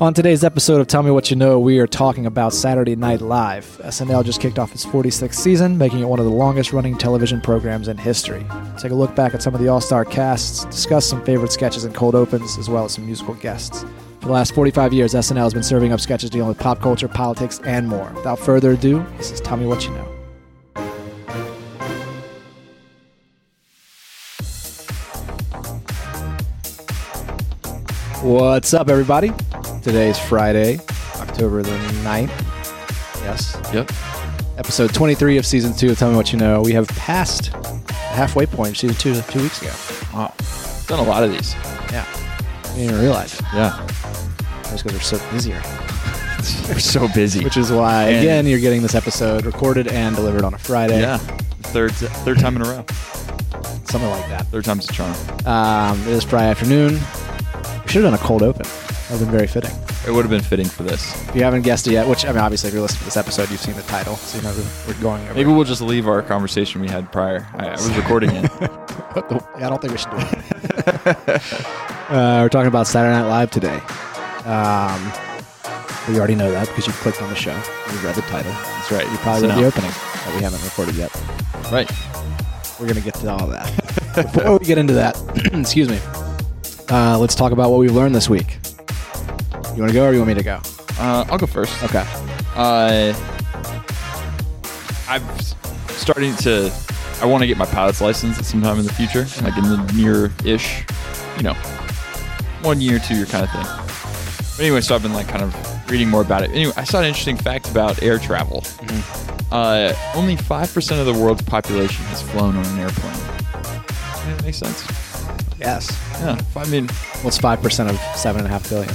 On today's episode of Tell Me What You Know, we are talking about Saturday Night Live. SNL just kicked off its 46th season, making it one of the longest running television programs in history. Take a look back at some of the all star casts, discuss some favorite sketches and cold opens, as well as some musical guests. For the last 45 years, SNL has been serving up sketches dealing with pop culture, politics, and more. Without further ado, this is Tell Me What You Know. What's up, everybody? Today is Friday, October the 9th. Yes. Yep. Episode 23 of season two of Tell Me What You Know. We have passed the halfway point of season two two weeks ago. Wow. Done a lot of these. Yeah. I didn't even realize. Yeah. Just because we're so busier. We're so busy. Which is why, And- again, you're getting this episode recorded and delivered on a Friday. yeah. Third third time in a row. Something like that. Third time's a charm. Um, it is Friday afternoon. Should have done a cold open. That would have been very fitting. It would have been fitting for this. If you haven't guessed it yet, which, I mean, obviously, if you're listening to this episode, you've seen the title, so you know we're going over. Maybe we'll just leave our conversation we had prior. I, I was recording it. Yeah, I don't think we should do it. uh, we're talking about Saturday Night Live today. Um, we already know that because you clicked on the show. You read the title. That's right. You probably So read the opening that we haven't recorded yet. Right. We're going to get to all that. Before we get into that, excuse me, uh, let's talk about what we've learned this week. You want to go or you want me to go? Uh, I'll go first. Okay. Uh, I'm starting to. I want to get my pilot's license at some time in the future, like in the near-ish, you know, one year, two year kind of thing. But anyway, so I've been like kind of reading more about it. Anyway, I saw an interesting fact about air travel. Uh, only five percent of the world's population has flown on an airplane. Yeah, that makes sense. Yes. Yeah, I mean, What's 5% of 7.5 billion?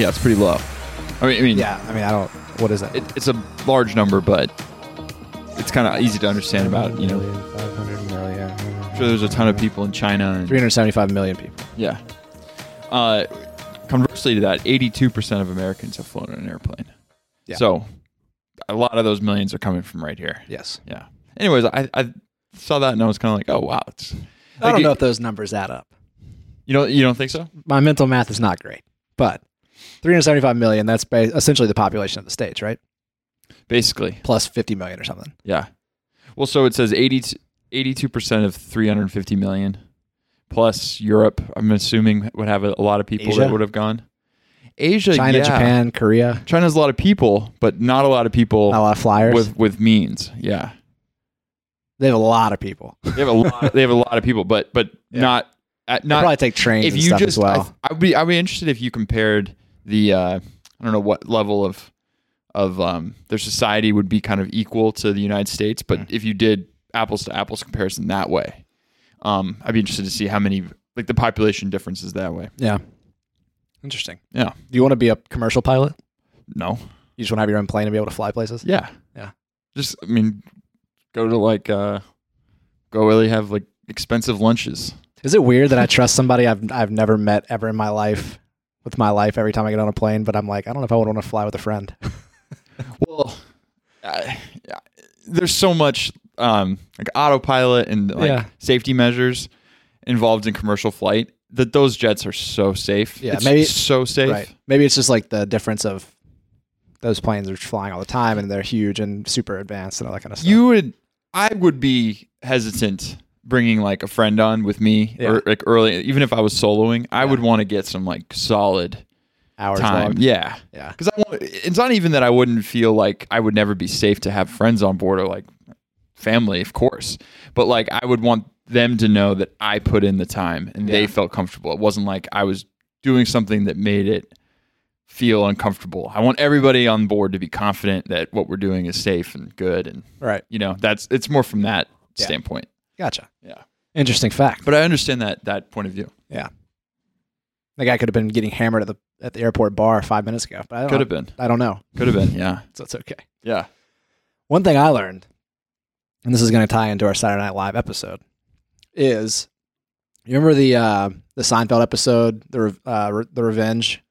yeah, it's pretty low. I mean, I mean, Yeah. I mean, I don't. What is that? it, it's a large number, but it's kind of easy to understand about. You know, 500 million. I'm sure there's a ton of people in China. And, 375 million people. yeah. Uh, conversely to that, 82% of Americans have flown on an airplane. Yeah. So a lot of those millions are coming from right here. Yes. Yeah. Anyways, I, I saw that and I was kind of like, oh wow, it's. I don't know if those numbers add up. You know, you don't think so? My mental math is not great, but 375 million, that's ba- essentially the population of the States, right? Basically, Plus 50 million or something. yeah. Well, so it says 82 percent of 350 million, plus Europe. I'm assuming would have a, a lot of people Asia? that would have gone. Asia, China, yeah. Japan, Korea, China's a lot of people, but not a lot of people not a lot of flyers. with with means. Yeah, they have a lot of people. they have a lot. they have a lot of people, but but Yeah. not at They not. probably take trains if and you stuff just, as well. I, would be I'd be interested if you compared the uh, I don't know what level of of um, their society would be kind of equal to the United States, but Mm. if you did apples to apples comparison that way, um, I'd be interested to see how many like the population differences that way. yeah. Interesting. Yeah. Do you want to be a commercial pilot? No, You just want to have your own plane and be able to fly places? yeah, Yeah. Just I mean, go to like uh, go really have like expensive lunches. Is it weird that I trust somebody I've I've never met ever in my life with my life every time I get on a plane, but I'm like, I don't know if I would want to fly with a friend. Well, uh, yeah, there's so much um, like autopilot and like Yeah. safety measures involved in commercial flight that those jets are so safe. Yeah, It's maybe- so safe. Right. Maybe it's just like the difference of those planes are flying all the time and they're huge and super advanced and all that kind of stuff. You would, I would be hesitant bringing like a friend on with me Yeah. or like early, even if I was soloing. I Yeah. would want to get some like solid hours time. long. Yeah. Yeah. Because I want. It's not even that I wouldn't feel like I would never be safe to have friends on board or like family, of course. But like I would want them to know that I put in the time and Yeah. they felt comfortable. It wasn't like I was doing something that made it feel uncomfortable. I want everybody on board to be confident that what we're doing is safe and good and Right. you know, that's it's more from that Yeah. standpoint. Gotcha. Yeah. Interesting fact. But I understand that that point of view. Yeah. The guy could have been getting hammered at the at the airport bar five minutes ago. But I don't Could have been. I don't know. Could have been. Yeah. So it's okay. Yeah. One thing I learned, and this is going to tie into our Saturday Night Live episode, is you remember the uh, the Seinfeld episode, the uh, the Revenge,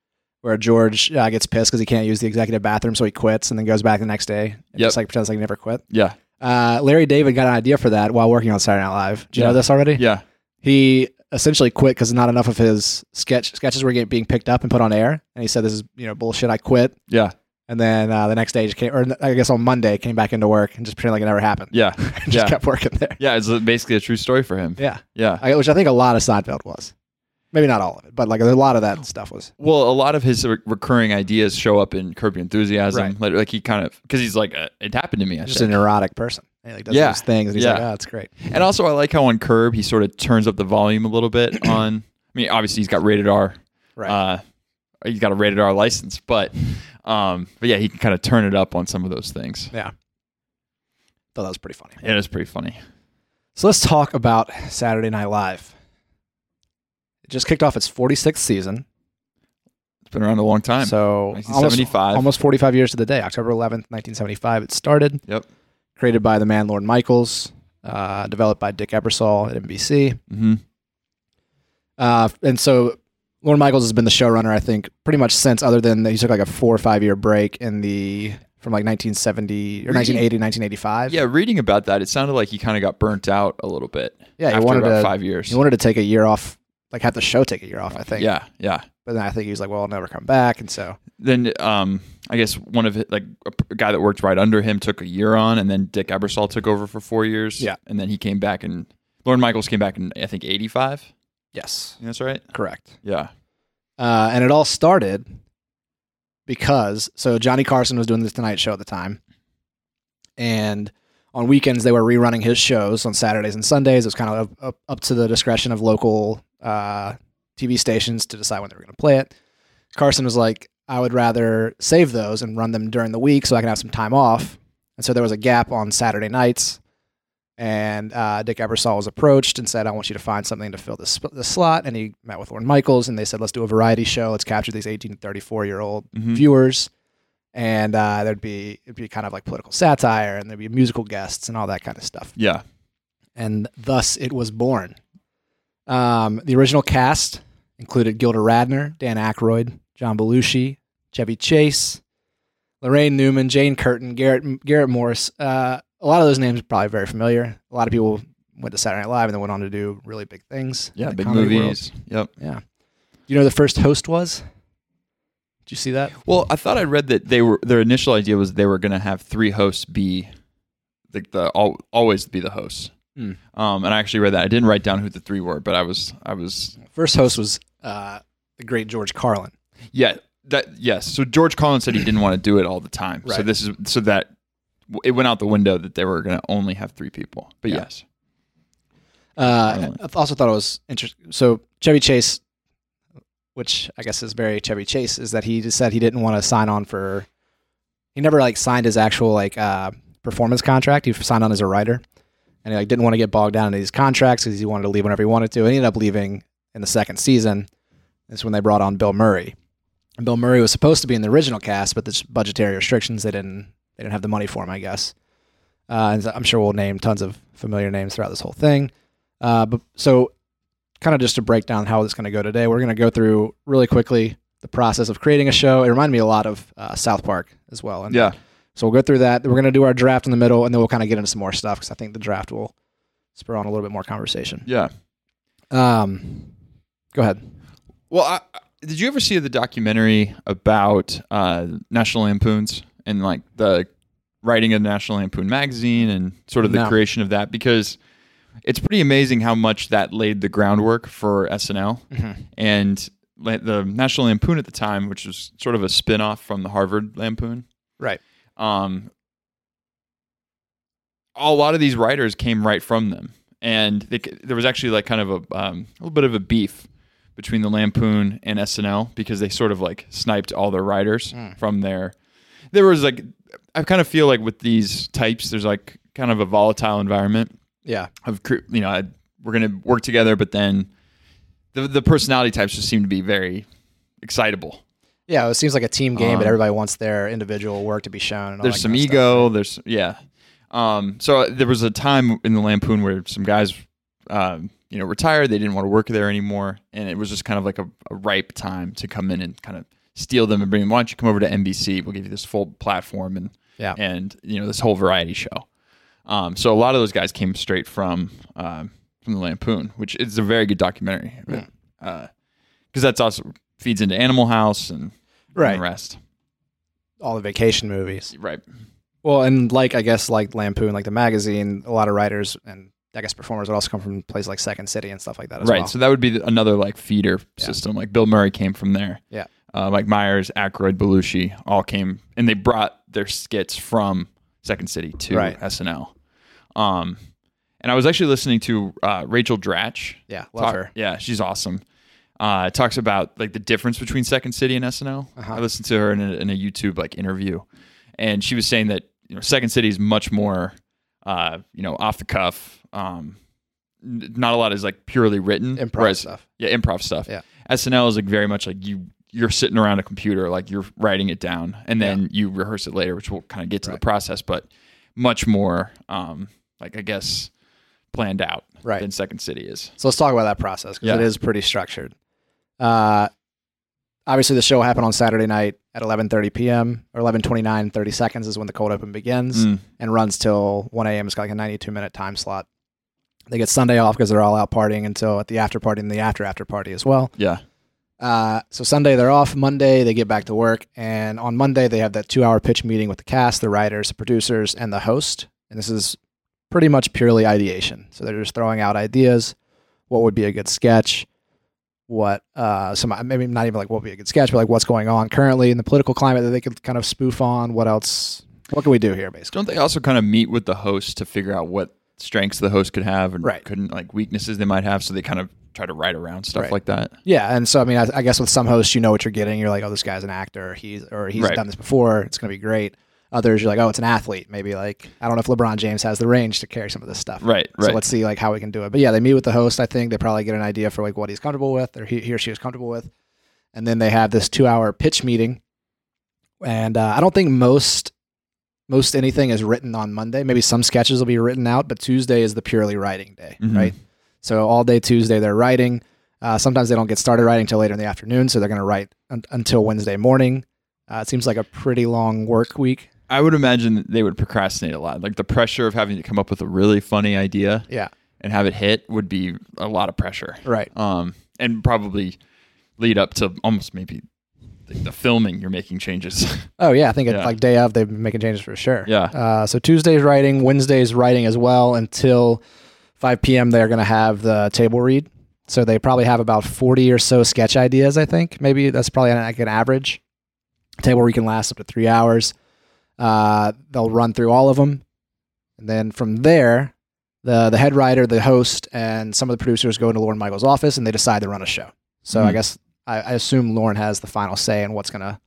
where George uh, gets pissed because he can't use the executive bathroom, so he quits and then goes back the next day and Yep. just like pretends like he never quit. Yeah. Uh, Larry David got an idea for that while working on Saturday Night Live. Do you Yeah. know this already? Yeah. He essentially quit because not enough of his sketch sketches were getting being picked up and put on air. And he said, "This is you know bullshit. I quit." Yeah. And then uh, the next day, he just came, or I guess on Monday, came back into work and just pretended like it never happened. Yeah. just Yeah. kept working there. Yeah. It's basically a true story for him. Yeah, Yeah. I, which I think a lot of Seinfeld was. Maybe not all of it, but like a lot of that stuff was. Well, a lot of his re- recurring ideas show up in Curb Your Enthusiasm. Right. Like, like he kind of because he's like, uh, it happened to me. I Just think. a neurotic person. He like does Yeah. those things, and he's Yeah. like, "Oh, it's great." And also, I like how on Curb he sort of turns up the volume a little bit. On, I mean, obviously he's got rated R. Right. Uh, he's got a rated R license, but, um, but yeah, he can kind of turn it up on some of those things. yeah. Thought that was pretty funny. It is pretty funny. So let's talk about Saturday Night Live. Just kicked off its 46th season. It's been around a long time. So almost, 1975. almost 45 years to the day, October 11th, 1975. It started. Yep. Created by the man Lorne Michaels, uh, developed by Dick Ebersol at NBC. hmm Uh, and so Lorne Michaels has been the showrunner, I think, pretty much since, other than he took like a four or five year break in the from like 1970 or 1980, 1985. Yeah, reading about that, it sounded like he kind of got burnt out a little bit. Yeah, he after wanted about to- five years. He wanted to take a year off, like had the show take a year off, I think. yeah, yeah. But then I think he was like, well, I'll never come back. And so, Then, um, I guess one of it, like a guy that worked right under him, took a year on, and then Dick Ebersol took over for four years. Yeah. and then he came back, and Lorne Michaels came back in I think eighty five. yes, That's right. correct. Yeah. Uh, and it all started because so Johnny Carson was doing this Tonight Show at the time, and on weekends they were rerunning his shows on Saturdays and Sundays. It was kind of up, up to the discretion of local uh, TV stations to decide when they were going to play it. Carson was like, "I would rather save those and run them during the week so I can have some time off." And so there was a gap on Saturday nights. And uh, Dick Ebersol was approached and said, "I want you to find something to fill this sp- this slot." And he met with Lorne Michaels, and they said, "Let's do a variety show. Let's capture these 18 to 34 year old Mhm. viewers." And uh, there'd be it'd be kind of like political satire, and there'd be musical guests and all that kind of stuff. Yeah. And thus, it was born. Um, the original cast included Gilda Radner, Dan Aykroyd, John Belushi, Chevy Chase, Laraine Newman, Jane Curtin, Garrett Garrett Morris. Uh, a lot of those names are probably very familiar. A lot of people went to Saturday Night Live and then went on to do really big things. Yeah. Big comedy world. movies. Yep. Yeah. You know who the first host was? Did you see that? Well, I thought I read that they were their initial idea was they were going to have three hosts be the, the al always be the hosts. Hmm. Um, and I actually read that. I didn't write down who the three were, but I was I was First host was uh, the great George Carlin. yeah that yes. So George Carlin said he didn't want to do it all the time. So this is so that it went out the window that they were going to only have three people. But Yeah. yes, Uh, I also thought it was interesting. So Chevy Chase, which I guess is very Chevy Chase, is that he just said he didn't want to sign on for. He never like signed his actual like uh, performance contract. He signed on as a writer, and he like didn't want to get bogged down in these contracts because he wanted to leave whenever he wanted to. And he ended up leaving in the second season. That's when they brought on Bill Murray. And Bill Murray was supposed to be in the original cast, but the budgetary restrictions they didn't they didn't have the money for him, I guess. Uh, and I'm sure we'll name tons of familiar names throughout this whole thing. Uh, but so, kind of just to break down how is going to go today, we're going to go through really quickly the process of creating a show. It reminded me a lot of uh, South Park as well. And yeah, So we'll go through that. We're going to do our draft in the middle, and then we'll kind of get into some more stuff because I think the draft will spur on a little bit more conversation. yeah. Um, go ahead. Well, I, did you ever see the documentary about uh, National Lampoons and like the writing of National Lampoon magazine and sort of the No. creation of that? Because it's pretty amazing how much that laid the groundwork for SNL and the National Lampoon at the time, which was sort of a spin off from the Harvard Lampoon. Right. Um, a lot of these writers came right from them, and they, there was actually like kind of a um, a little bit of a beef between the Lampoon and SNL because they sort of like sniped all their writers Mm. from there. There was like, I kind of feel like with these types, there's like kind of a volatile environment Yeah. of you know I, we're gonna work together, but then the the personality types just seem to be very excitable. Yeah. It seems like a team game, but Um, everybody wants their individual work to be shown. And there's that some stuff, ego. right? There's yeah. Um, so there was a time in the Lampoon where some guys, um, you know, retired. They didn't want to work there anymore, and it was just kind of like a, a ripe time to come in and kind of steal them and bring them. Why don't you come over to NBC? We'll give you this full platform and Yeah. and you know this whole variety show. Um, so a lot of those guys came straight from um, from the Lampoon, which is a very good documentary. Because that's also feeds into Animal House and, and the rest. All the vacation movies. Right. Well, and like I guess like Lampoon, like the magazine, a lot of writers and I guess performers would also come from places like Second City and stuff like that as right. well. So that would be the- another like feeder Yeah. system. Like Bill Murray came from there. Yeah. Uh, Mike Myers, Aykroyd, Belushi all came and they brought their skits from Second City to Right. SNL. Um, and I was actually listening to uh, Rachel Dratch. yeah, love talk- her. Yeah, she's awesome. Uh, talks about like the difference between Second City and SNL. Uh-huh. I listened to her in a, in a YouTube like interview, and she was saying that you know Second City is much more, uh, you know, off the cuff. Um, n- not a lot is like purely written. Improv whereas- stuff. Yeah, improv stuff. Yeah. SNL is like very much like you you're sitting around a computer, like you're writing it down, and then you rehearse it later, which we'll kind of get to Right. the process, but much more, um, like I guess, planned out Right. than Second City is. So let's talk about that process because Yeah. it is pretty structured. Uh, obviously, the show happened on Saturday night at 11:30 p.m. or 11:29, 30 seconds is when the cold open begins Mm. and runs till 1 a.m. It's got like a 92 minute time slot. They get Sunday off because they're all out partying until at the after party and the after after party as well. Yeah. Uh, so Sunday they're off. Monday they get back to work, and on Monday they have that two-hour pitch meeting with the cast, the writers, the producers, and the host. And this is pretty much purely ideation. So they're just throwing out ideas. What would be a good sketch? What uh, some maybe not even like what would be a good sketch, but like what's going on currently in the political climate that they could kind of spoof on. What else? What can we do here, basically? Don't they also kind of meet with the host to figure out what strengths the host could have and Right. couldn't like weaknesses they might have? So they kind of try to write around stuff Right. like that. Yeah, and so I mean, I, I guess with some hosts, you know what you're getting. You're like, oh, this guy's an actor. He's or he's Right. done this before. It's going to be great. Others, you're like, oh, it's an athlete. Maybe like I don't know if LeBron James has the range to carry some of this stuff. Right. Right. So let's see like how we can do it. But yeah, they meet with the host. I think they probably get an idea for like what he's comfortable with, or he, he or she is comfortable with, and then they have this two hour pitch meeting. And uh, I don't think most most anything is written on Monday. Maybe some sketches will be written out, but Tuesday is the purely writing day, Mhm. right? So all day Tuesday they're writing. Uh, sometimes they don't get started writing until later in the afternoon, so they're going to write un- until Wednesday morning. Uh, it seems like a pretty long work week. I would imagine they would procrastinate a lot. Like the pressure of having to come up with a really funny idea Yeah, and have it hit would be a lot of pressure. right. Um, and probably lead up to almost maybe the, the filming. You're making changes. Oh yeah, I think Yeah. like day of they've been making changes for sure. Yeah. Uh, so Tuesday's writing, Wednesday's writing as well until 5 p.m. They're going to have the table read. So they probably have about 40 or so sketch ideas. I think maybe that's probably like an average. Table read can last up to three hours. Uh, they'll run through all of them, and then from there, the the head writer, the host, and some of the producers go into Lorne Michaels' office and they decide to run a show. So I Mhm. guess I, I assume Lauren has the final say in what's gonna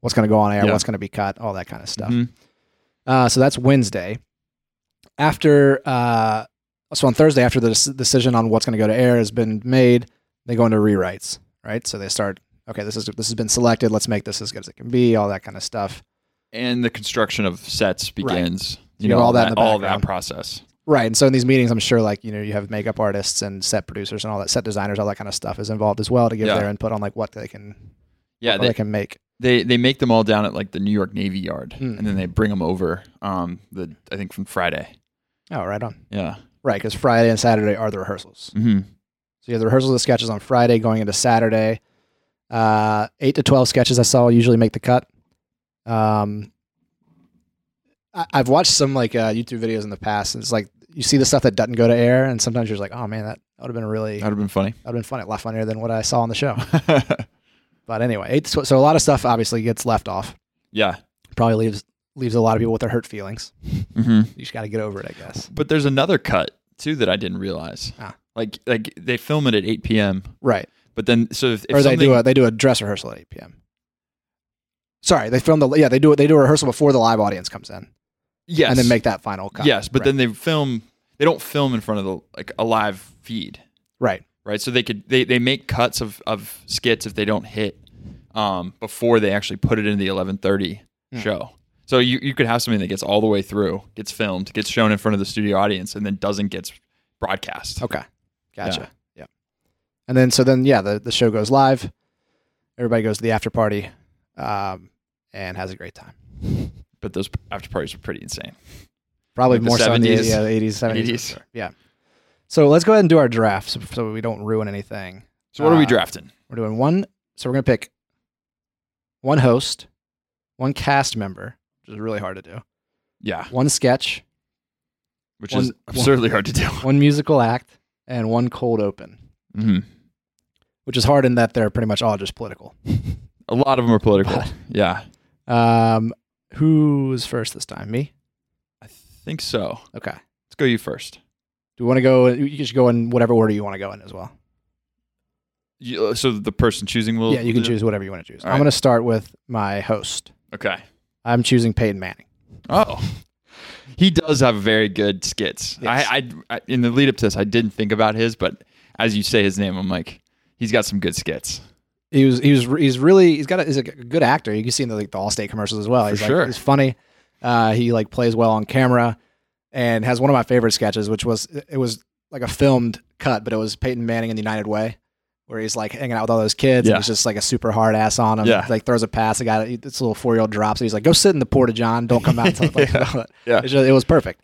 what's gonna go on air, Yeah. what's gonna be cut, all that kind of stuff. Mhm. Uh, so that's Wednesday. After uh, so on Thursday, after the dec- decision on what's going to go to air has been made, they go into rewrites. Right, so they start. Okay, this is this has been selected. Let's make this as good as it can be. All that kind of stuff. And the construction of sets begins. You know all that in the all that process. Right, and so in these meetings, I'm sure like you know you have makeup artists and set producers and all that, set designers, all that kind of stuff is involved as well to give Yeah. their input on like what they can Yeah, what they, they can make. they they make them all down at like the New York Navy Yard, Hmm. and then they bring them over. Um, the I think from Friday. Oh, right on. Yeah. Right, because Friday and Saturday are the rehearsals. hmm So you have the rehearsals of the sketches on Friday going into Saturday. Uh, eight to twelve sketches I saw usually make the cut. Um, I, I've watched some like uh, YouTube videos in the past, and it's like you see the stuff that doesn't go to air, and sometimes you're just like, oh man, that would have been really That'd have been funny. would have been funny, a lot funnier than what I saw on the show. But anyway, so a lot of stuff obviously gets left off. yeah. Probably leaves leaves a lot of people with their hurt feelings. hmm You just got to get over it, I guess. But there's another cut too that I didn't realize. Ah. Like like they film it at 8 p.m. Right. But then so if, if or they do a they do a dress rehearsal at eight p.m. Sorry, they film the yeah they do it they do a rehearsal before the live audience comes in yes and then make that final cut. yes, but right. then they film they don't film in front of the like a live feed. right right? So they could they, they make cuts of, of skits if they don't hit um, before they actually put it in the eleven thirty Hmm. show. So you, you could have something that gets all the way through, gets filmed, gets shown in front of the studio audience, and then doesn't get broadcast. okay gotcha yeah. and then so then yeah the the show goes live, everybody goes to the after party, um, and has a great time. But those after parties are pretty insane. Probably Like the more so in the 70s, yeah, the 80s, 70s. 80s. sure. Yeah. So let's go ahead and do our draft so, so we don't ruin anything. So what are we Uh, drafting? We're doing one. So we're gonna pick one host, one cast member, which is really hard to do. Yeah, One sketch, which one- is absurdly hard to do. one musical act, and one cold open. hmm Which is hard in that they're pretty much all just political. A lot of them are political. yeah, Um, who's first this time? Me. I think so. Okay. Let's go you first. Do we want to go? You should go in whatever order you want to go in as well. You, uh, so the person choosing will. yeah, you can choose whatever you want to choose. All I'm right. going to start with my host. Okay. I'm choosing Peyton Manning. Oh, he does have very good skits. Yes. I, I, I, in the lead up to this, I didn't think about his, but as you say his name, I'm like, he's got some good skits. He was he was he's really he's got a, he's a good actor. You can see in the like the Allstate commercials as well. For He's like, sure. he's funny. Uh, he like plays well on camera, and has one of my favorite sketches, which was it was like a filmed cut, but it was Peyton Manning in the United Way, where he's like hanging out with all those kids. Yeah. And he's just like a super hard ass on him. Yeah. Like throws a pass. The guy, this little four year old drops. it. He's like, "Go sit in the porta john. Don't come out." until like, Yeah. It's just, it was perfect.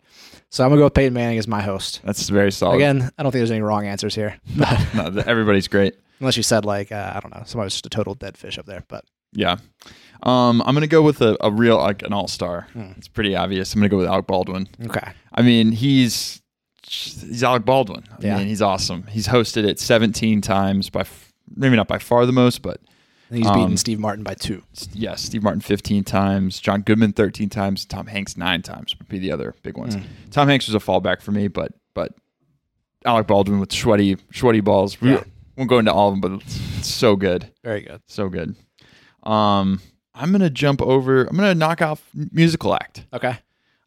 So I'm gonna go with Peyton Manning as my host. That's very solid. Again, I don't think there's any wrong answers here, no, everybody's great. Unless you said like uh, I don't know, somebody was just a total dead fish up there. But Yeah. Um, I'm gonna go with a, a real like an all star. Hmm. It's pretty obvious. I'm gonna go with Alec Baldwin. okay, I mean, he's he's Alec Baldwin. I Yeah. mean, he's awesome. He's hosted it 17 times by f- maybe not by far the most, but he's Um, beaten Steve Martin by two. s- yeah, Steve Martin 15 times, John Goodman 13 times, Tom Hanks nine times would be the other big ones. Mm. Tom Hanks was a fallback for me, but but Alec Baldwin with sweaty sweaty balls. Yeah. Won't go into all of them, but it's, so good. Very good. So good. Um, I'm gonna jump over. I'm gonna knock off musical act. Okay.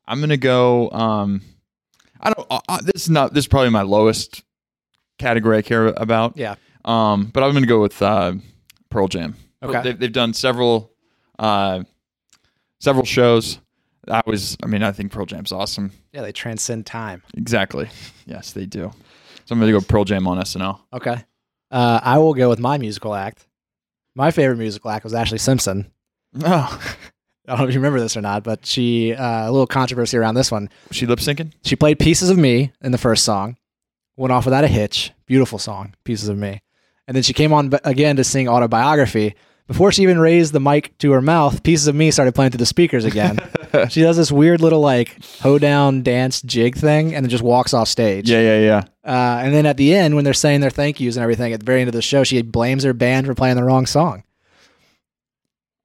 I'm gonna go. Um, I don't. Uh, uh, this is not. This is probably my lowest category I care about. Yeah. Um, but I'm gonna go with uh, Pearl Jam. Okay. They've, they've done several, uh, several shows. That was. I mean, I think Pearl Jam's awesome. Yeah, they transcend time. Exactly. Yes, they do. So I'm gonna go Pearl Jam on SNL. Okay. Uh, I will go with my musical act. My favorite musical act was Ashlee Simpson. Oh, I don't know if you remember this or not, but she uh, a little controversy around this one. was she lip syncing? She played "Pieces of Me" in the first song, went off without a hitch. Beautiful song, "Pieces of Me," and then she came on b- again to sing "Autobiography." Before she even raised the mic to her mouth, "Pieces of Me" started playing through the speakers again. she does this weird little like hoedown dance jig thing, and then just walks off stage. Yeah, yeah, yeah. Uh, and then at the end, when they're saying their thank yous and everything, at the very end of the show, she blames her band for playing the wrong song.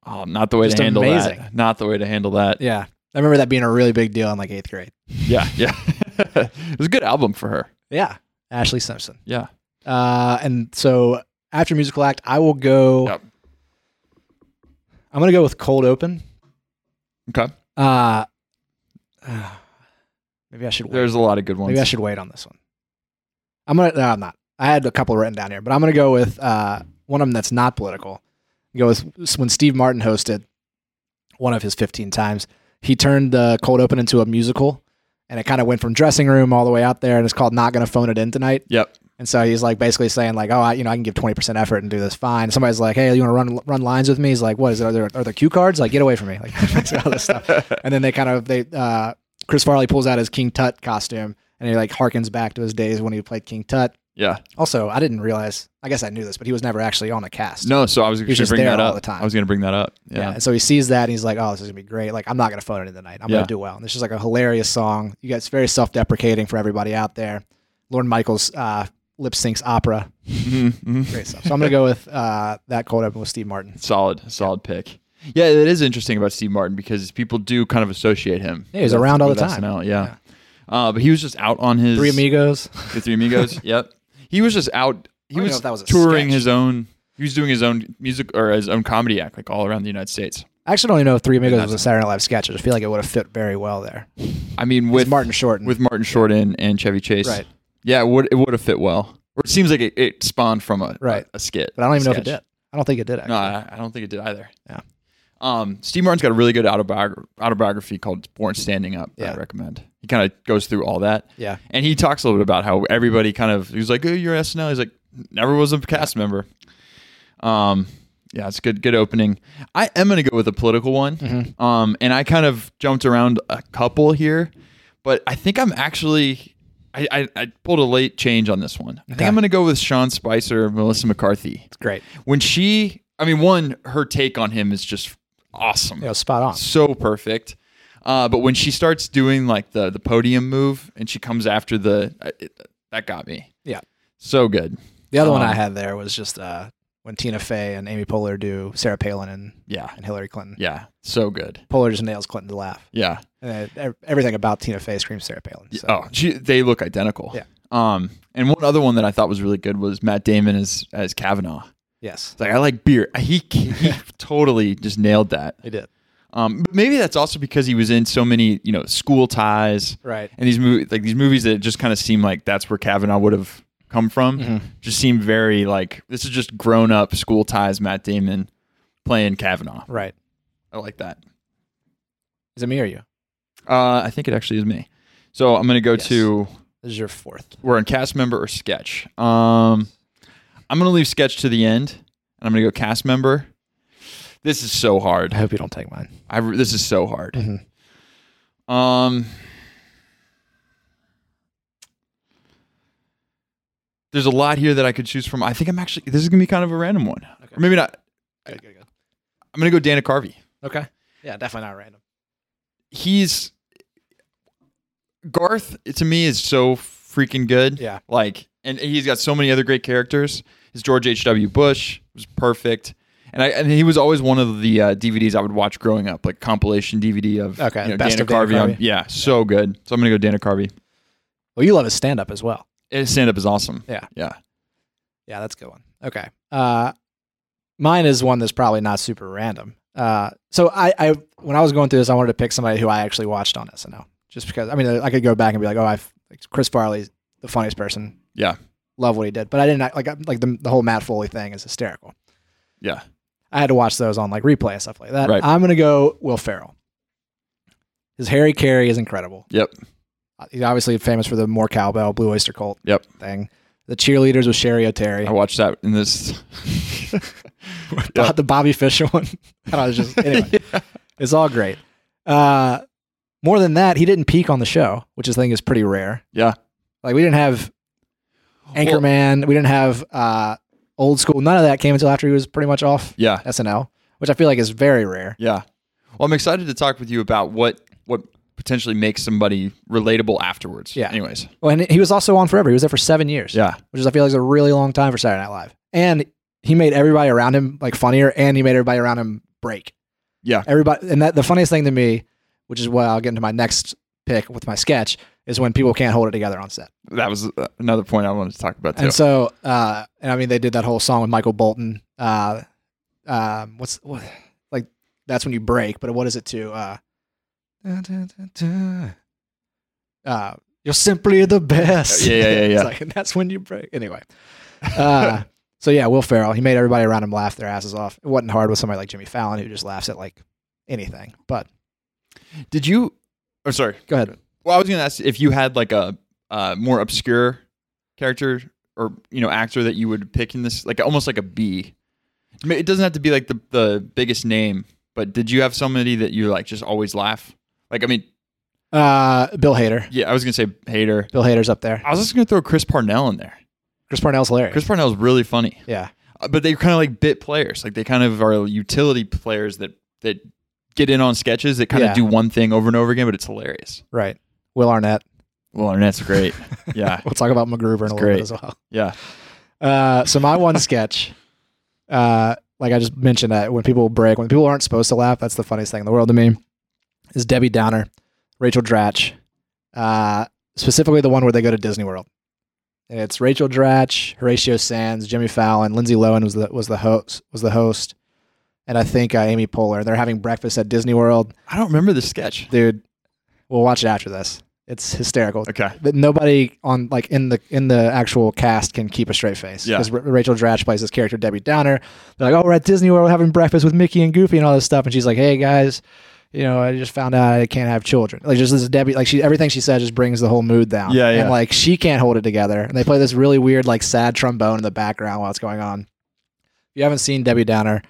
Oh, not the way Just to handle amazing. that. Not the way to handle that. Yeah. I remember that being a really big deal in like eighth grade. Yeah, yeah. it was a good album for her. Yeah. Ashlee Simpson. Yeah. Uh, and so after musical act, I will go. Yep. I'm going to go with Cold Open. Okay. Uh, maybe I should wait. There's a lot of good ones. Maybe I should wait on this one. I'm going to, no, I'm not. I had a couple written down here, but I'm going to go with uh, one of them that's not political. Go with when Steve Martin hosted one of his 15 times. He turned the cold open into a musical, and it kind of went from dressing room all the way out there, and it's called "Not Gonna Phone It In Tonight." Yep. And so he's like basically saying like, "Oh, I, you know, I can give 20 percent effort and do this fine." Somebody's like, "Hey, you want to run run lines with me?" He's like, "What is it? Are there are there cue cards? Like, get away from me!" Like all this stuff. And then they kind of they uh, Chris Farley pulls out his King Tut costume, and he like harkens back to his days when he played King Tut. Yeah. Also, I didn't realize. I guess I knew this, but he was never actually on the cast. No, so I was going to just bring that all up. the time. I was going to bring that up. Yeah. Yeah. And so he sees that and he's like, oh, this is going to be great. Like, I'm not going to phone it in tonight. I'm Yeah. going to do well. And it's just like a hilarious song. You guys, very self deprecating for everybody out there. Lorne Michaels uh, lip syncs opera. Mhm, mhm. Great stuff. So I'm going to go with uh, that cold open with Steve Martin. Solid, solid pick. Yeah, it is interesting about Steve Martin because people do kind of associate him. Yeah, he's around all the time. SNL, yeah. Uh, but he was just out on his Three Amigos. The Three Amigos. yep. He was just out. He was, was touring sketch. his own. He was doing his own music or his own comedy act, like all around the United States. I actually don't even know if Three Amigos was a Saturday Night Live sketch. I just feel like it would have fit very well there. I mean, With Martin Short. with Martin Short and, and Chevy Chase. Right. Yeah, it would it would have fit well. Or it seems like it, it spawned from a Right. a, a skit. But I don't even know if it sketch. did. I don't think it did, actually. No, I, I don't think it did either. Yeah. Um, Steve Martin's got a really good autobiography, autobiography called Born Standing Up. that Yeah. I recommend. He kind of goes through all that, yeah. and he talks a little bit about how everybody kind of he was like, "Oh, you're SNL." He's like, "Never was a cast member." Um, yeah, it's a good good opening. I am gonna go with a political one. Mhm. Um, and I kind of jumped around a couple here, but I think I'm actually I, I, I pulled a late change on this one. I think Okay. I'm going to go with Sean Spicer, Melissa McCarthy. It's great. When she, I mean, one, her take on him is just awesome, know, spot on. so perfect. Uh, but when she starts doing like the the podium move and she comes after the, it, that got me. Yeah. so good. The other one I Um, had there was just uh, when Tina Fey and Amy Poehler do Sarah Palin and, Yeah, and Hillary Clinton. yeah, so good. Poehler just nails Clinton to laugh. Yeah. And uh, everything about Tina Fey screams Sarah Palin. So. Oh, she, they look identical. Yeah. Um, and one other one that I thought was really good was Matt Damon as as Kavanaugh. yes, It's like I like beer. He he totally just nailed that. they did. Um, but maybe that's also because he was in so many, you know, school ties Right. and these movies, like these movies that just kind of seem like that's where Kavanaugh would have come from. Mhm. Just seem very like this is just grown up school ties. Matt Damon playing Kavanaugh. Right. I like that. Is it me or you? Uh, I think it actually is me. So I'm gonna go Yes. to This is your fourth. we're on cast member or sketch. Um, I'm gonna leave sketch to the end, and I'm gonna go cast member. This is so hard. I hope you don't take mine. I this is so hard. Mhm. Um, there's a lot here that I could choose from. I think I'm actually this is gonna be kind of a random one, Okay. or maybe not. Good, good, good. I'm gonna go Dana Carvey. Okay. Yeah, definitely not random. He's Garth to me is so freaking good. Yeah. Like, and he's got so many other great characters. His George H. W. Bush was perfect, and I and he was always one of the uh, DVDs I would watch growing up, like compilation DVD of Okay, you know, Dana of Dana Carvey. On, Carvey. yeah, so good. So I'm gonna go Dana Carvey. Well, you love his stand up as well. His stand up is awesome. Yeah. yeah. Yeah, that's a good one. Okay. Uh, mine is one that's probably not super random. Uh, so I, I, when I was going through this, I wanted to pick somebody who I actually watched on SNL, just because. I mean, I could go back and be like, oh, I've like, Chris Farley's the funniest person. Yeah. Love what he did, but I didn't like like the the whole Matt Foley thing is hysterical. Yeah. I had to watch those on like replay and stuff like that. Right. I'm gonna go Will Ferrell. His Harry Caray is incredible. Yep. Uh, He's obviously famous for the more cowbell Blue Oyster Cult Yep. thing. The cheerleaders with Cheri Oteri. I watched that in this. Bo- the Bobby Fischer one. And I was just anyway. It's all great. Uh, more than that, he didn't peak on the show, which I think is pretty rare. Yeah. Like we didn't have Anchorman, we didn't have uh, old school. None of that came until after he was pretty much off Yeah. SNL, which I feel like is very rare. Yeah. Well, I'm excited to talk with you about what potentially make somebody relatable afterwards. Yeah. Anyways. Well, and he was also on forever. He was there for seven years. Yeah. which is I feel like is a really long time for Saturday Night Live. And he made everybody around him like funnier, and he made everybody around him break. Yeah. everybody. And that the funniest thing to me, which is what I'll get into my next pick with my sketch, is when people can't hold it together on set. That was uh, another point I wanted to talk about too. And so, uh, and I mean, they did that whole song with Michael Bolton. Uh, um, what's what? Like that's when you break, but what is it to? Uh, dun, dun, dun. uh, you're simply the best. Yeah, yeah, yeah, It's yeah. like, and that's when you break. Anyway, uh, so yeah, Will Ferrell. He made everybody around him laugh their asses off. It wasn't hard with somebody like Jimmy Fallon who just laughs at like anything. But Did you? Oh, sorry. go ahead. Well, I was going to ask if you had like a uh, more obscure character or you know actor that you would pick in this, like almost like a B. It doesn't have to be like the the biggest name, but did you have somebody that you like just always laugh? Like, I mean, Uh, Bill Hader. yeah, I was gonna say Hader. Bill Hader's up there. I was just gonna throw Chris Parnell in there. Chris Parnell's hilarious. Chris Parnell's really funny, yeah. Uh, but they're kind of like bit players. Like they kind of are utility players that that get in on sketches that kind of Yeah. do one thing over and over again, but it's hilarious. Right. Will Arnett. Well, Arnett's great. yeah, We'll talk about MacGruber in a little great. bit as well. yeah, Uh, so my one sketch, uh, like I just mentioned, that when people break, when people aren't supposed to laugh, that's the funniest thing in the world to me. Is Debbie Downer, Rachel Dratch, uh, specifically the one where they go to Disney World, and it's Rachel Dratch, Horatio Sanz, Jimmy Fallon, Lindsay Lohan was the was the host was the host, and I think uh, Amy Poehler. They're having breakfast at Disney World, I don't remember the sketch. dude. We'll watch it after this. It's hysterical Okay, that nobody on like in the in the actual cast can keep a straight face. Yeah. Because Rachel Dratch plays this character Debbie Downer. They're like, oh, we're at Disney World having breakfast with Mickey and Goofy and all this stuff, and she's like, hey guys, you know, I just found out I can't have children. Like just this Debbie, like she everything she said just brings the whole mood down. Yeah, yeah. And like she can't hold it together, and they play this really weird like sad trombone in the background while it's going on. If you haven't seen Debbie Downer,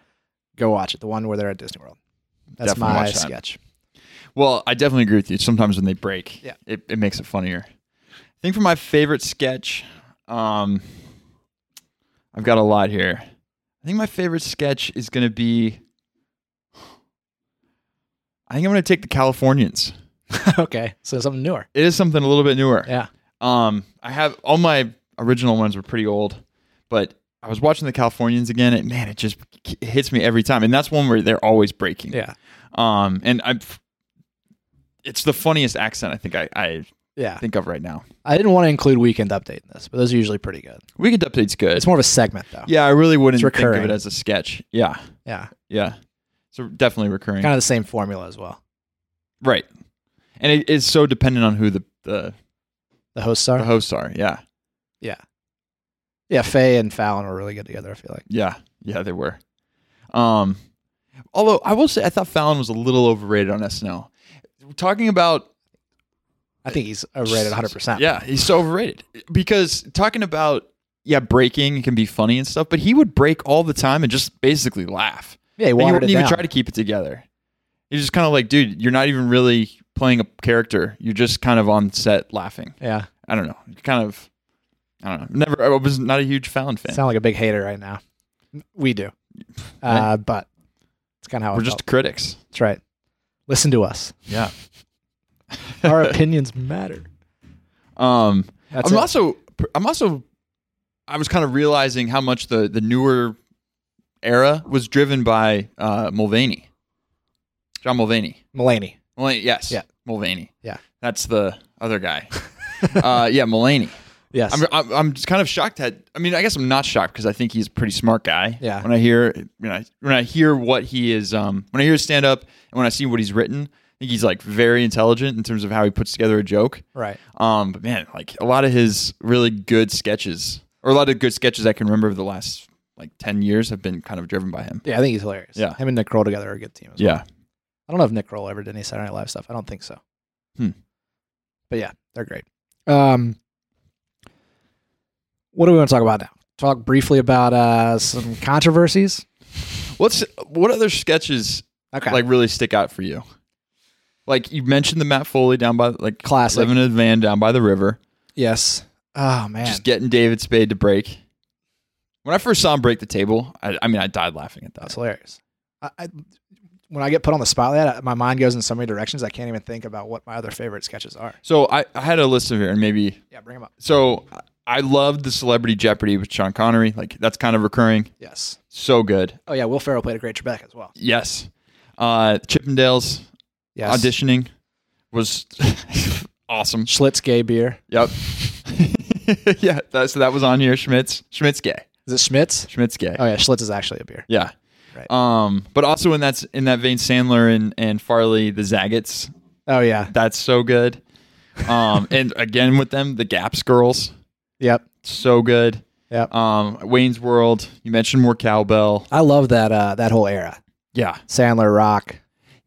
go watch it. The one where they're at Disney World. That's Definitely my that. sketch. Well, I definitely agree with you. Sometimes when they break, Yeah. it, it makes it funnier. I think for my favorite sketch, um, I've got a lot here. I think my favorite sketch is going to be. I think I'm going to take the Californians. okay, so something newer. It is something a little bit newer. Yeah. Um, I have all my original ones were pretty old, but I was watching the Californians again, and man, it just it hits me every time. And that's one where they're always breaking. Yeah. Um, and I'm. it's the funniest accent I think I, I Yeah. think of right now. I didn't want to include weekend update in this, but those are usually pretty good. Weekend Update's good. It's more of a segment though. yeah, I really wouldn't think of it as a sketch. Yeah, Yeah. yeah. So definitely recurring. Kind of the same formula as well. right. And it is so dependent on who the the, The hosts are. the hosts are. Yeah, Yeah. Yeah, Fey and Fallon were really good together, I feel like. yeah, yeah. They were. Um, although I will say I thought Fallon was a little overrated on SNL. Talking about I think he's rated 100%. Yeah, he's so overrated because talking about yeah breaking can be funny and stuff, but he would break all the time and just basically laugh. Yeah, he wouldn't even down. try to keep it together. He's just kind of like, dude, you're not even really playing a character. You're just kind of on set laughing. yeah. I don't know. Kind of. I don't know. Never. I was not a huge Fallon fan. Sound like a big hater right now. We do. Uh, but it's kind of how We're just felt. critics. That's right. Listen to us. Yeah. Our opinions matter. Um. That's I'm it. also. I'm also. I was kind of realizing how much the the newer era was driven by uh, Mulvaney, John Mulvaney. Mulaney. Mulvaney, yes. Yeah. Mulvaney. Yeah. That's the other guy. uh, yeah, Mulaney. Yes. I'm, I'm I'm just kind of shocked at. I mean, I guess I'm not shocked because I think he's a pretty smart guy. Yeah. When I hear when I when I hear what he is, um, when I hear his stand up and when I see what he's written, I think he's like very intelligent in terms of how he puts together a joke. right. Um, but man, like a lot of his really good sketches, or a lot of good sketches I can remember of the last like ten years, have been kind of driven by him. Yeah, I think he's hilarious. Yeah. Him and Nick Kroll together are a good team. As well. Yeah. I don't know if Nick Kroll ever did any Saturday Night Live stuff. I don't think so. Hmm. But yeah, they're great. Um, what do we want to talk about now? Talk briefly about uh, some controversies. What's what other sketches Okay. like really stick out for you? Like you mentioned the Matt Foley down by like Classic. living in a van down by the river, yes. Oh man. just getting David Spade to break. When I first saw him break the table, I, I mean, I died laughing at that. That's hilarious. I, I, when I get put on the spotlight, I- my mind goes in so many directions. I can't even think about what my other favorite sketches are. So I, I had a list of here, and maybe Yeah, bring them up. so I loved the Celebrity Jeopardy with Sean Connery. Like that's kind of recurring. Yes. So good. Oh yeah, Will Ferrell played a great Trebek as well. Yes. Uh, Chippendales Yes. auditioning was awesome. Schlitz gay beer. Yep. yeah. That, so that was on here. Schmitz. Schmitz gay. Is it Schmitz? Schmitz gay. Oh yeah, Schlitz is actually a beer. Yeah. Right. Um, but also in that's in that vein, Sandler and and Farley, the Zagat's. Oh yeah. That's so good. Um, and again with them, the Gaps girls, Yep. so good. Yep. Um, Wayne's World. You mentioned more cowbell. I love that uh, that whole era. Yeah. Sandler, Rock,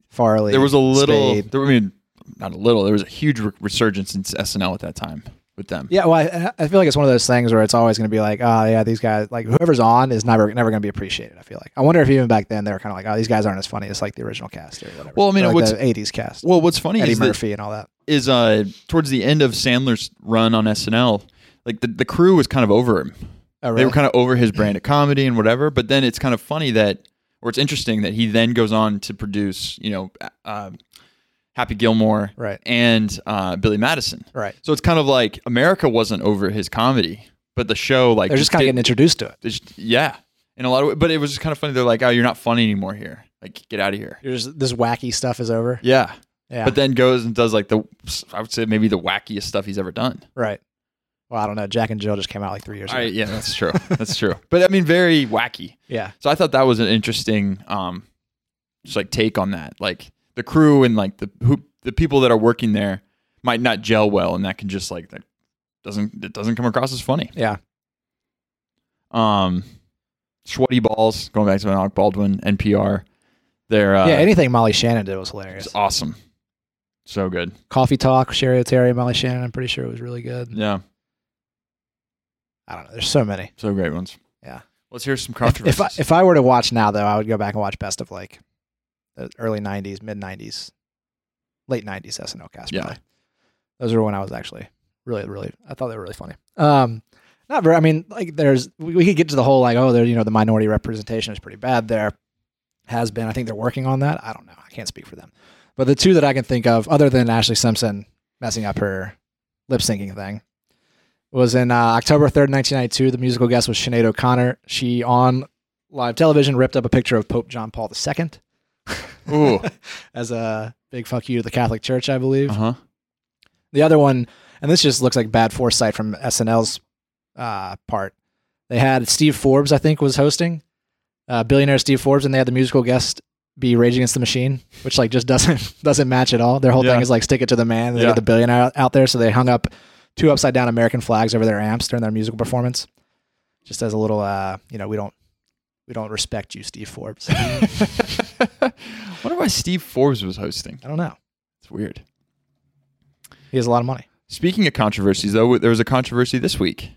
Farley. There was a little. Spade. There, I mean, not a little. There was a huge re- resurgence in SNL at that time with them. Yeah, well, I, I feel like it's one of those things where it's always going to be like, oh yeah, these guys, like whoever's on is never never going to be appreciated. I feel like. I wonder if even back then they were kind of like, oh, these guys aren't as funny as like the original cast or whatever. Well, I mean, Or, like what's- the '80s cast, Well, what's funny Eddie is that Murphy and all that. is uh towards the end of Sandler's run on SNL, like the, the crew was kind of over him. Oh, really? They were kind of over his brand of comedy and whatever. But then it's kind of funny that, or it's interesting that he then goes on to produce, you know, uh, Happy Gilmore right, and uh, Billy Madison. right. So it's kind of like America wasn't over his comedy, but the show like They're just kind of getting introduced to it. just- yeah, in a lot of. But it was just kind of funny. They're like, oh, you're not funny anymore here. Like, get out of here. You're just, this wacky stuff is over. Yeah. Yeah, But then goes and does like the, I would say maybe the wackiest stuff he's ever done. right. Well, I don't know. Jack and Jill just came out like three years ago. I, yeah, that's true. That's true. But I mean, very wacky. yeah, So I thought that was an interesting, um, just like take on that. Like the crew and like the who the people that are working there might not gel well, and that can just like that doesn't it doesn't come across as funny. yeah. Um, sweaty balls going back to Alec Baldwin, NPR. They're uh, yeah, anything Molly Shannon did was hilarious. it's awesome, so good. Coffee Talk, Sherry Terry, Molly Shannon. I'm pretty sure it was really good. Yeah, I don't know. There's so many. so great ones. Yeah. Let's hear some If, if I if I were to watch now though, I would go back and watch best of like the early '90s, mid '90s, late '90s SNL cast. Yeah. Probably. Those are when I was actually really, really, I thought they were really funny. Um, not very. I mean, like there's we, we could get to the whole like oh, there you know the minority representation is pretty bad there. Has been. I think they're working on that. I don't know. I can't speak for them. But the two that I can think of, other than Ashlee Simpson messing up her lip syncing thing, was in uh, October 3rd, 1992. The musical guest was Sinead O'Connor. She, on live television, ripped up a picture of Pope John Paul II Ooh. as a big fuck you to the Catholic Church, I believe. Uh huh. The other one, and this just looks like bad foresight from SNL's uh, part. They had Steve Forbes, I think, was hosting, uh, billionaire Steve Forbes, and they had the musical guest be Rage Against the Machine, which like just doesn't doesn't match at all. Their whole Yeah. thing is like stick it to the man. They Yeah. get the billionaire out, out there, so they hung up two upside down American flags over their amps during their musical performance, just as a little, uh, you know, we don't we don't respect you, Steve Forbes. wonder why Steve Forbes was hosting. I don't know. It's weird. He has a lot of money. Speaking of controversies, though, there was a controversy this week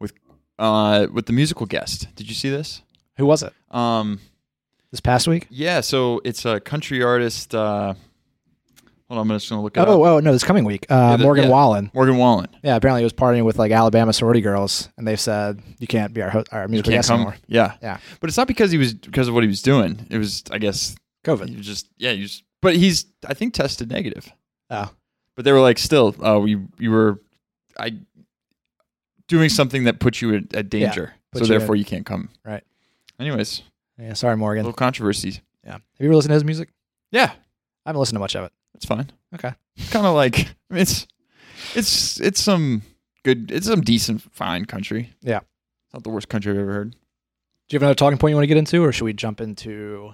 with uh with the musical guest. Did you see this? Who was it? Um, This past week? yeah. So it's a country artist. Uh, hold on, I'm just gonna look it up. Oh, oh no, this coming week. Uh, the- Morgan yeah. Wallen. Morgan Wallen. Yeah, apparently he was partying with like Alabama sorority girls, and they've said you can't be our ho- our musical guest come. anymore. Yeah, Yeah. But it's not because he was because of what he was doing. It was, I guess, COVID. was just yeah. He just, but he's I think tested negative. Oh, But they were like, still, uh, we you were, I, doing something that put you at, at danger. put so you therefore, you can't come. Right. Anyways, yeah. Sorry, Morgan. little controversies. Yeah. Have you ever listened to his music? Yeah, I haven't listened to much of it. It's fine. Okay. Kind of like I mean, it's, it's it's some good. It's some decent, fine country. Yeah. It's not the worst country I've ever heard. Do you have another talking point you want to get into, or should we jump into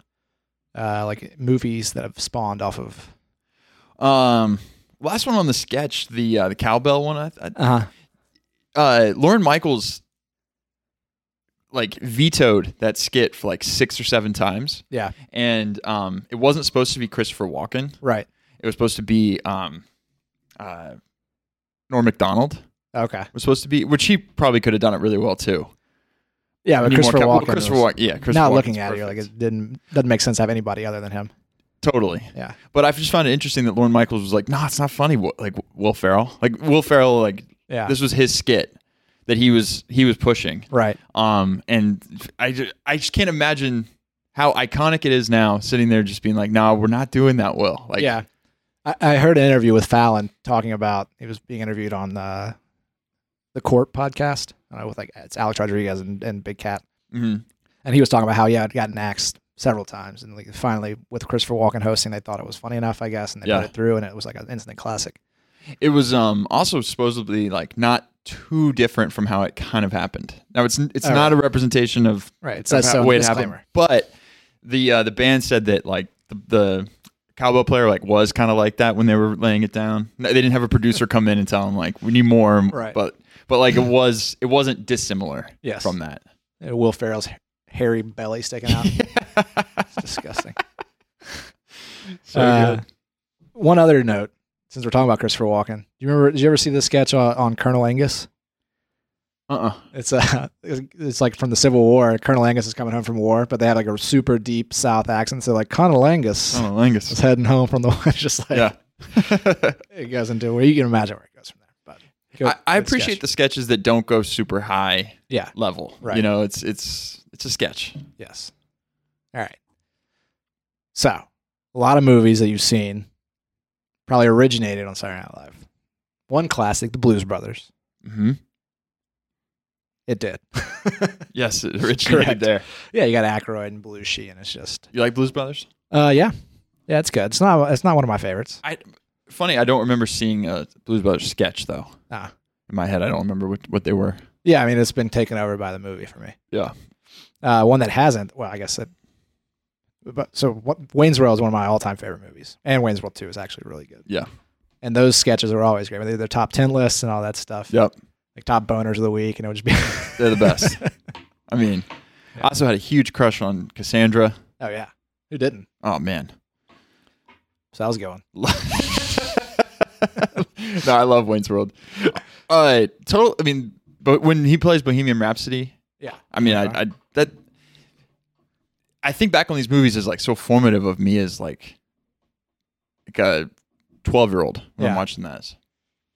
uh, like movies that have spawned off of? Um, last one on the sketch, the uh, the cowbell one. I, I, Uh huh. uh, Lorne Michaels like vetoed that skit for like six or seven times, Yeah. and um, it wasn't supposed to be Christopher Walken. Right. It was supposed to be um, uh, Norm Macdonald. Okay. Was supposed to be, which he probably could have done it really well too. Yeah, but Christopher cow- well, Walken. Christopher Walken. Yeah, Christopher Walken's looking at it, you're like it didn't doesn't make sense to have anybody other than him. totally. Yeah. But I just found it interesting that Lorne Michaels was like, "No, it's not funny." Like Will Ferrell, like Will Ferrell, like Yeah. this was his skit that he was he was pushing. right. Um, and I just, I just can't imagine how iconic it is now, sitting there just being like, "No, we're not doing that well." Like, yeah. I, I heard an interview with Fallon talking about he was being interviewed on the the Corp podcast. I know, with like it's Alex Rodriguez and, and Big Cat. mhm. And he was talking about how yeah, it gotten axed several times, and like finally with Christopher Walken hosting, they thought it was funny enough, I guess, and they Yeah. put it through, and it was like an instant classic. it was um also supposedly like not too different from how it kind of happened. Now it's it's not right. a representation of Right. It's of says how- so. way it happened, but the uh, the band said that like the, the cowbell player like was kind of like that when they were laying it down. They didn't have a producer come in and tell them like we need more, Right. But but like it was it wasn't dissimilar Yes. from that. Uh, Will Ferrell's hairy belly sticking out. it's disgusting. So Uh. One other note, since we're talking about Christopher Walken, do you remember? Did you ever see the sketch on, on Colonel Angus? Uh-uh. It's uh, it's it's like from the Civil War. Colonel Angus is coming home from war, but they had like a super deep South accent. So like Colonel Angus was Angus. heading home from the war. Just like Yeah. it goes into where you can imagine where it goes from there. But I, I appreciate the sketches that don't go super high Yeah. level. Right. You know, it's it's it's a sketch. Yes. All right. So a lot of movies that you've seen probably originated on Saturday Night Live. One classic, The Blues Brothers. Mm-hmm. It did. Yes, it originated there. yeah, you got Aykroyd and Belushi, and it's just You like Blues Brothers? uh yeah, yeah, it's good. It's not it's not one of my favorites. I funny. I don't remember seeing a Blues Brothers sketch though. Ah. In my head, I don't remember what, what they were. Yeah, I mean it's been taken over by the movie for me. Yeah. Uh, one that hasn't. Well, I guess it. But so what, Wayne's World is one of my all-time favorite movies, and Wayne's World Two is actually really good. Yeah. And those sketches are always great. They're their top ten lists and all that stuff. Yep. Like top boners of the week, and it would just be. They're the best. I mean, I also had a huge crush on Cassandra. oh yeah, who didn't? Oh man. So I was going. no, I love Wayne's World. Uh, total. I mean, but when he plays Bohemian Rhapsody, Yeah. I mean, I, I that I think back on these movies is like so formative of me as like like a twelve year old when I'm watching that.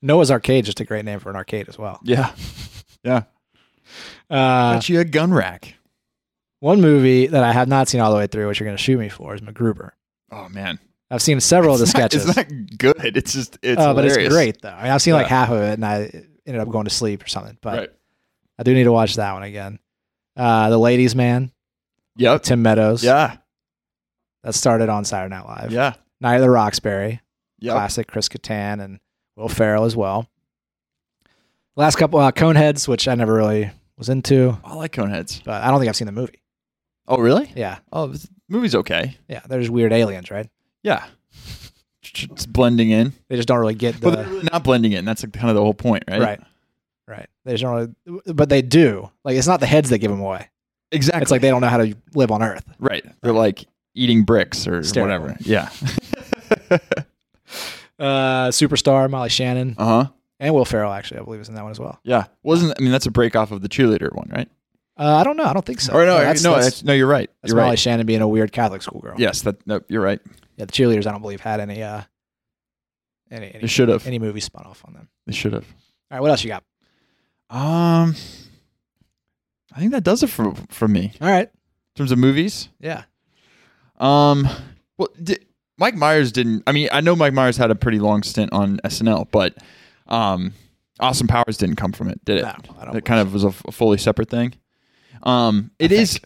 Noah's Arcade, just a great name for an arcade as well. Yeah. Yeah. Uh, Got you a gun rack. one movie that I have not seen all the way through, which you're going to shoot me for, is MacGruber. Oh man. I've seen several of the not- sketches. It's not good. It's just it's Oh, but it's great though. I mean, I've seen like half of it, and I ended up going to sleep or something. But Right. I do need to watch that one again. Uh, the Ladies Man, Yep. Tim Meadows. Yeah. that started on Saturday Night Live. Yeah. Night of the Roxbury, Yep. classic Chris Kattan and Will Ferrell as well. Last couple uh, Coneheads, which I never really was into, I like Coneheads. but I don't think I've seen the movie. Oh really? Yeah, Oh, this movie's okay. yeah, they're just weird aliens, right? Yeah. It's blending in. They just don't really get the they're really not blending in. That's like kind of the whole point, right? right, right. They just don't really, but they do. Like it's not the heads that give them away. Exactly. It's like they don't know how to live on Earth. right. They're like eating bricks or Sterile. whatever. Yeah. Uh, superstar Molly Shannon uh huh. and Will Ferrell actually, I believe, is in that one as well. Yeah. Wasn't I mean that's a break off of the cheerleader one, right? Uh, I don't know. I don't think so. or no, that's, no, that's, that's, no, you're right. that's You're Molly right. Shannon being a weird Catholic schoolgirl. Yes, that no, you're right. yeah. The cheerleaders, I don't believe, had any uh, any They any, should have. any movie spun off on them. They should have. All right, what else you got? Um, I think that does it for for me in All right, terms of movies. yeah, Um, well, di- Mike Myers didn't. I mean, I know Mike Myers had a pretty long stint on SNL, but um, Austin Powers didn't come from it, did it? no, I don't. It kind of was a, f- fully separate thing. Um, it I is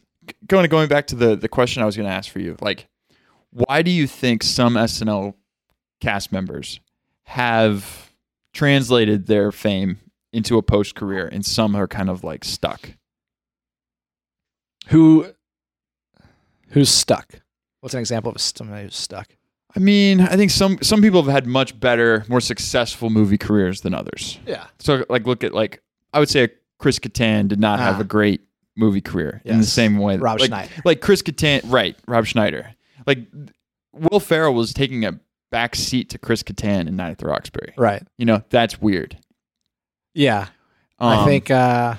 going going back to the the question I was going to ask for you. Like, why do you think some SNL cast members have translated their fame into a post career, and some are kind of like stuck? who who's stuck. What's an example of somebody who's stuck? I mean, I think some some people have had much better, more successful movie careers than others. Yeah, So, like, look at like I would say Chris Kattan did not have Ah. a great movie career in the Yes. same way. That- Rob like, Schneider. like Chris Kattan, right? Rob Schneider. Like Will Ferrell was taking a back seat to Chris Kattan in Night at the Roxbury. Right. You know, that's weird. Yeah, I Um, think. uh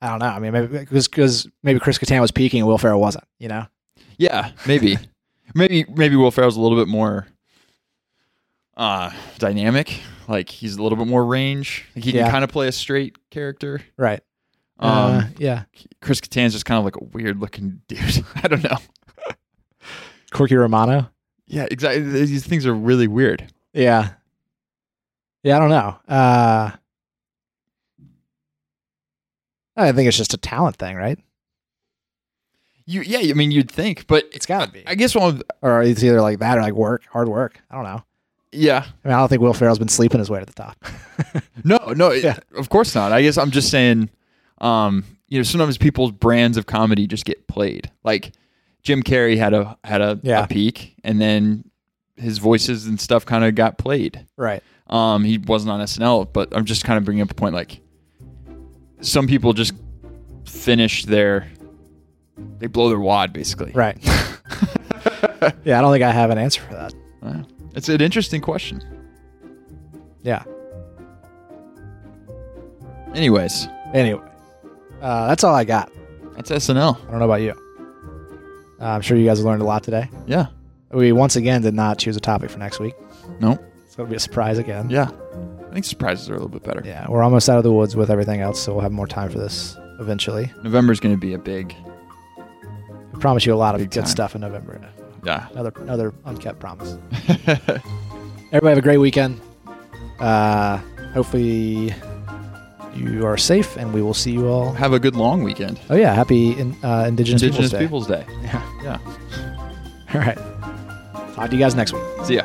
I don't know. I mean, maybe because maybe Chris Kattan was peaking and Will Ferrell wasn't. You know. Yeah, maybe, maybe, maybe Will Ferrell's a little bit more uh dynamic. Like he's a little bit more range. Like he Yeah. can kind of play a straight character. Right. Um, uh, yeah. Chris Kattan's just kind of like a weird looking dude. I don't know. Corky Romano. Yeah, exactly. These things are really weird. Yeah. Yeah, I don't know. Uh I think it's just a talent thing, right? You, yeah, I mean, you'd think, but It's gotta be. I guess one. Of, Or it's either like that or like work, hard work. I don't know. yeah, I mean, I don't think Will Ferrell's been sleeping his way to the top. no, no, it- Yeah. of course not. I guess I'm just saying, um, you know, sometimes people's brands of comedy just get played. Like Jim Carrey had a had a, Yeah. a peak, and then his voices and stuff kind of got played. right. Um, he wasn't on SNL, but I'm just kind of bringing up a point. Like some people just finish their, they blow their wad basically. Right. yeah, I don't think I have an answer for that. It's an interesting question. Yeah. Anyways, Anyway, uh, that's all I got. that's SNL. I don't know about you. Uh, I'm sure you guys learned a lot today. Yeah. We once again did not choose a topic for next week. No. It's going to be a surprise again. Yeah. I think surprises are a little bit better. Yeah, we're almost out of the woods with everything else, so we'll have more time for this eventually. November's going to be a big. Promise you a lot of Big good time. stuff in November. Yeah. Another another unkept promise. Everybody have a great weekend. Uh, hopefully you are safe, and we will see you all. Have a good long weekend. Oh yeah, happy in, uh, Indigenous, Indigenous Peoples Peoples Day. Day. Yeah. Yeah. All right. Talk to you guys next week. See ya.